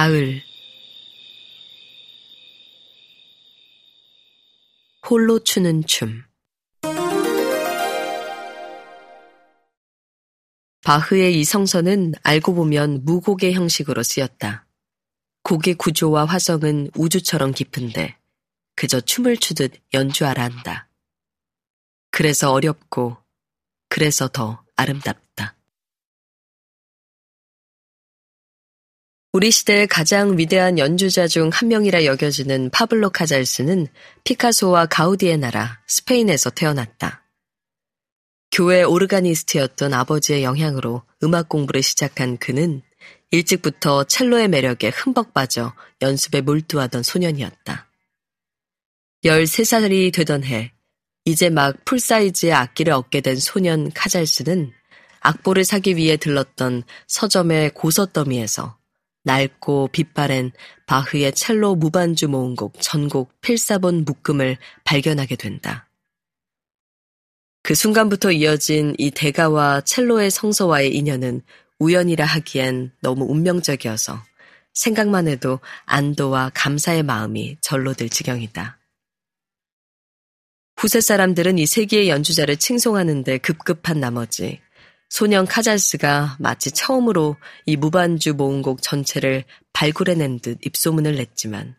가을 홀로 추는 춤 바흐의 이 성서는 알고 보면 무곡의 형식으로 쓰였다. 곡의 구조와 화성은 우주처럼 깊은데 그저 춤을 추듯 연주하라 한다. 그래서 어렵고 그래서 더 아름답다. 우리 시대의 가장 위대한 연주자 중 한 명이라 여겨지는 파블로 카잘스는 피카소와 가우디의 나라 스페인에서 태어났다. 교회 오르가니스트였던 아버지의 영향으로 음악 공부를 시작한 그는 일찍부터 첼로의 매력에 흠뻑 빠져 연습에 몰두하던 소년이었다. 13살이 되던 해, 이제 막 full size의 악기를 얻게 된 소년 카잘스는 악보를 사기 위해 들렀던 서점의 고서더미에서 낡고 빛바랜 바흐의 첼로 무반주 모음곡 전곡 필사본 묶음을 발견하게 된다. 그 순간부터 이어진 이 대가와 첼로의 성서와의 인연은 우연이라 하기엔 너무 운명적이어서 생각만 해도 안도와 감사의 마음이 절로 들 지경이다. 후세 사람들은 이 세기의 연주자를 칭송하는데 급급한 나머지 소년 카잘스가 마치 처음으로 이 무반주 모음곡 전체를 발굴해낸 듯 입소문을 냈지만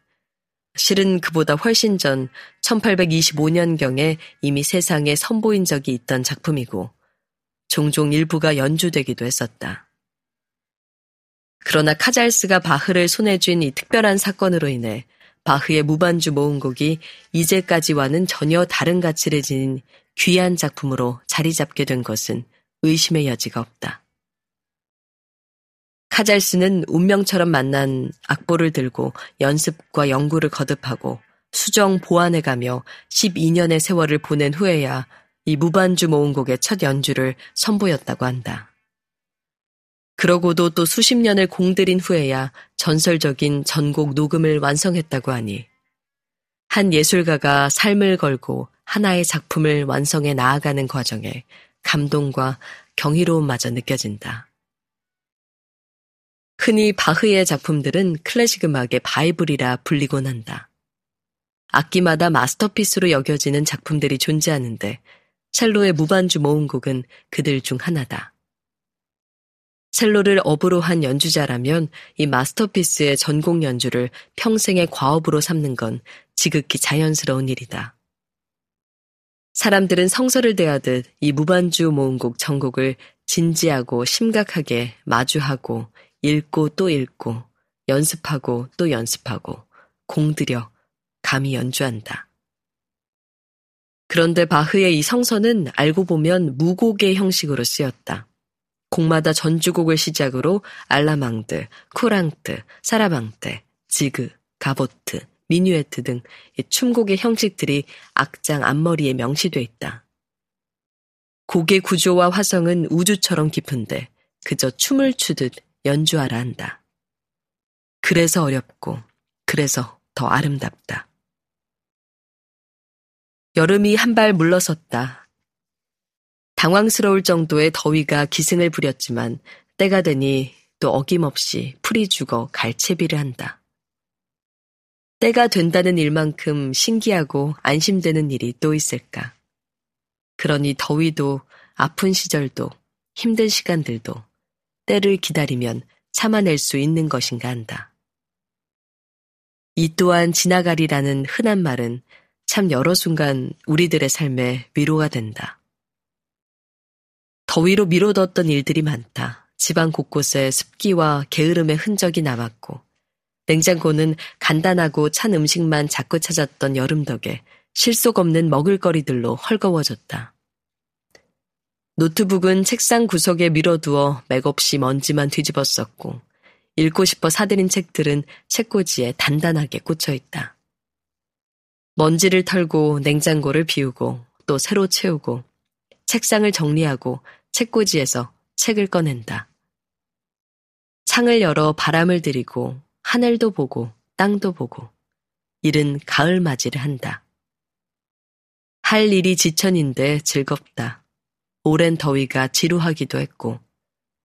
실은 그보다 훨씬 전 1825년경에 이미 세상에 선보인 적이 있던 작품이고 종종 일부가 연주되기도 했었다. 그러나 카잘스가 바흐를 손에 쥔 이 특별한 사건으로 인해 바흐의 무반주 모음곡이 이제까지와는 전혀 다른 가치를 지닌 귀한 작품으로 자리 잡게 된 것은 의심의 여지가 없다. 카잘스는 운명처럼 만난 악보를 들고 연습과 연구를 거듭하고 수정 보완해 가며 12년의 세월을 보낸 후에야 이 무반주 모음곡의 첫 연주를 선보였다고 한다. 그러고도 또 수십 년을 공들인 후에야 전설적인 전곡 녹음을 완성했다고 하니 한 예술가가 삶을 걸고 하나의 작품을 완성해 나아가는 과정에 감동과 경이로움마저 느껴진다. 흔히 바흐의 작품들은 클래식 음악의 바이블이라 불리곤 한다. 악기마다 마스터피스로 여겨지는 작품들이 존재하는데 첼로의 무반주 모음곡은 그들 중 하나다. 첼로를 업으로 한 연주자라면 이 마스터피스의 전곡 연주를 평생의 과업으로 삼는 건 지극히 자연스러운 일이다. 사람들은 성서를 대하듯 이 무반주 모음곡 전곡을 진지하고 심각하게 마주하고 읽고 또 읽고 연습하고 또 연습하고 공들여 감히 연주한다. 그런데 바흐의 이 성서는 알고 보면 무곡의 형식으로 쓰였다. 곡마다 전주곡을 시작으로 알라망드, 쿠랑트, 사라방테, 지그, 가보트, 미뉴에트 등 춤곡의 형식들이 악장 앞머리에 명시돼 있다. 곡의 구조와 화성은 우주처럼 깊은데 그저 춤을 추듯 연주하라 한다. 그래서 어렵고 그래서 더 아름답다. 여름이 한 발 물러섰다. 당황스러울 정도의 더위가 기승을 부렸지만 때가 되니 또 어김없이 풀이 죽어 갈채비를 한다. 때가 된다는 일만큼 신기하고 안심되는 일이 또 있을까. 그러니 더위도 아픈 시절도 힘든 시간들도 때를 기다리면 참아낼 수 있는 것인가 한다. 이 또한 지나가리라는 흔한 말은 참 여러 순간 우리들의 삶에 위로가 된다. 더위로 미뤄뒀던 일들이 많다. 집안 곳곳에 습기와 게으름의 흔적이 남았고 냉장고는 간단하고 찬 음식만 자꾸 찾았던 여름 덕에 실속 없는 먹을거리들로 헐거워졌다. 노트북은 책상 구석에 밀어두어 맥없이 먼지만 뒤집었었고 읽고 싶어 사들인 책들은 책꽂이에 단단하게 꽂혀 있다. 먼지를 털고 냉장고를 비우고 또 새로 채우고 책상을 정리하고 책꽂이에서 책을 꺼낸다. 창을 열어 바람을 들이고 하늘도 보고 땅도 보고 이른 가을 맞이를 한다. 할 일이 지천인데 즐겁다. 오랜 더위가 지루하기도 했고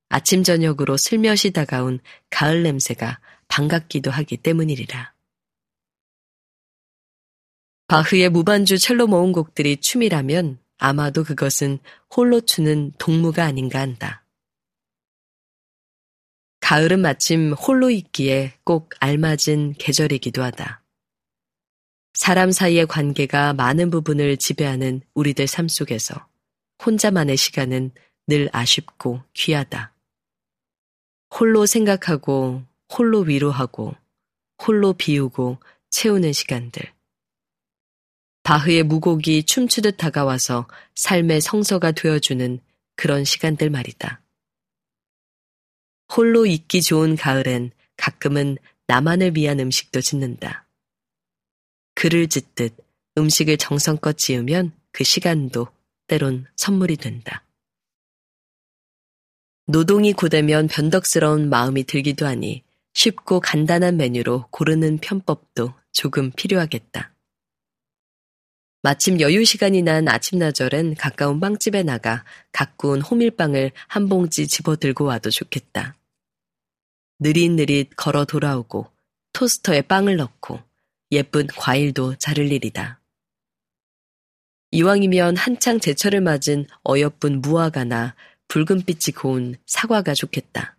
아침 저녁으로 슬며시 다가온 가을 냄새가 반갑기도 하기 때문이리라. 바흐의 무반주 첼로 모음곡들이 춤이라면 아마도 그것은 홀로 추는 동무가 아닌가 한다. 가을은 마침 홀로 있기에 꼭 알맞은 계절이기도 하다. 사람 사이의 관계가 많은 부분을 지배하는 우리들 삶 속에서 혼자만의 시간은 늘 아쉽고 귀하다. 홀로 생각하고, 홀로 위로하고, 홀로 비우고 채우는 시간들. 바흐의 무곡이 춤추듯 다가와서 삶의 성서가 되어주는 그런 시간들 말이다. 홀로 있기 좋은 가을엔 가끔은 나만을 위한 음식도 짓는다. 글을 짓듯 음식을 정성껏 지으면 그 시간도 때론 선물이 된다. 노동이 고되면 변덕스러운 마음이 들기도 하니 쉽고 간단한 메뉴로 고르는 편법도 조금 필요하겠다. 마침 여유 시간이 난 아침나절엔 가까운 빵집에 나가 가꾸운 호밀빵을 한 봉지 집어들고 와도 좋겠다. 느릿느릿 걸어 돌아오고 토스터에 빵을 넣고 예쁜 과일도 자를 일이다. 이왕이면 한창 제철을 맞은 어여쁜 무화과나 붉은빛이 고운 사과가 좋겠다.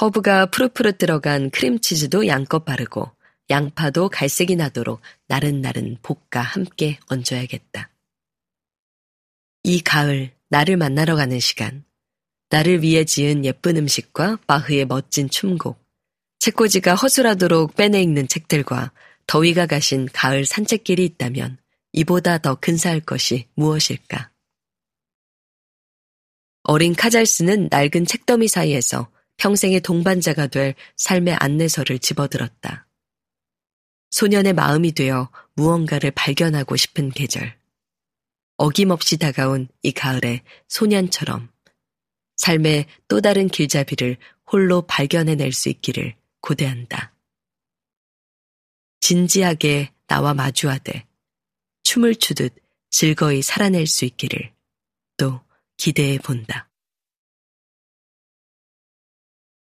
허브가 푸릇푸릇 들어간 크림치즈도 양껏 바르고 양파도 갈색이 나도록 나른나른 볶아 함께 얹어야겠다. 이 가을 나를 만나러 가는 시간, 나를 위해 지은 예쁜 음식과 바흐의 멋진 춤곡, 책꽂이가 허술하도록 빼내 읽는 책들과 더위가 가신 가을 산책길이 있다면 이보다 더 근사할 것이 무엇일까? 어린 카잘스는 낡은 책더미 사이에서 평생의 동반자가 될 삶의 안내서를 집어들었다. 소년의 마음이 되어 무언가를 발견하고 싶은 계절. 어김없이 다가온 이 가을에 소년처럼 삶의 또 다른 길잡이를 홀로 발견해낼 수 있기를 고대한다. 진지하게 나와 마주하되 춤을 추듯 즐거이 살아낼 수 있기를 또 기대해 본다.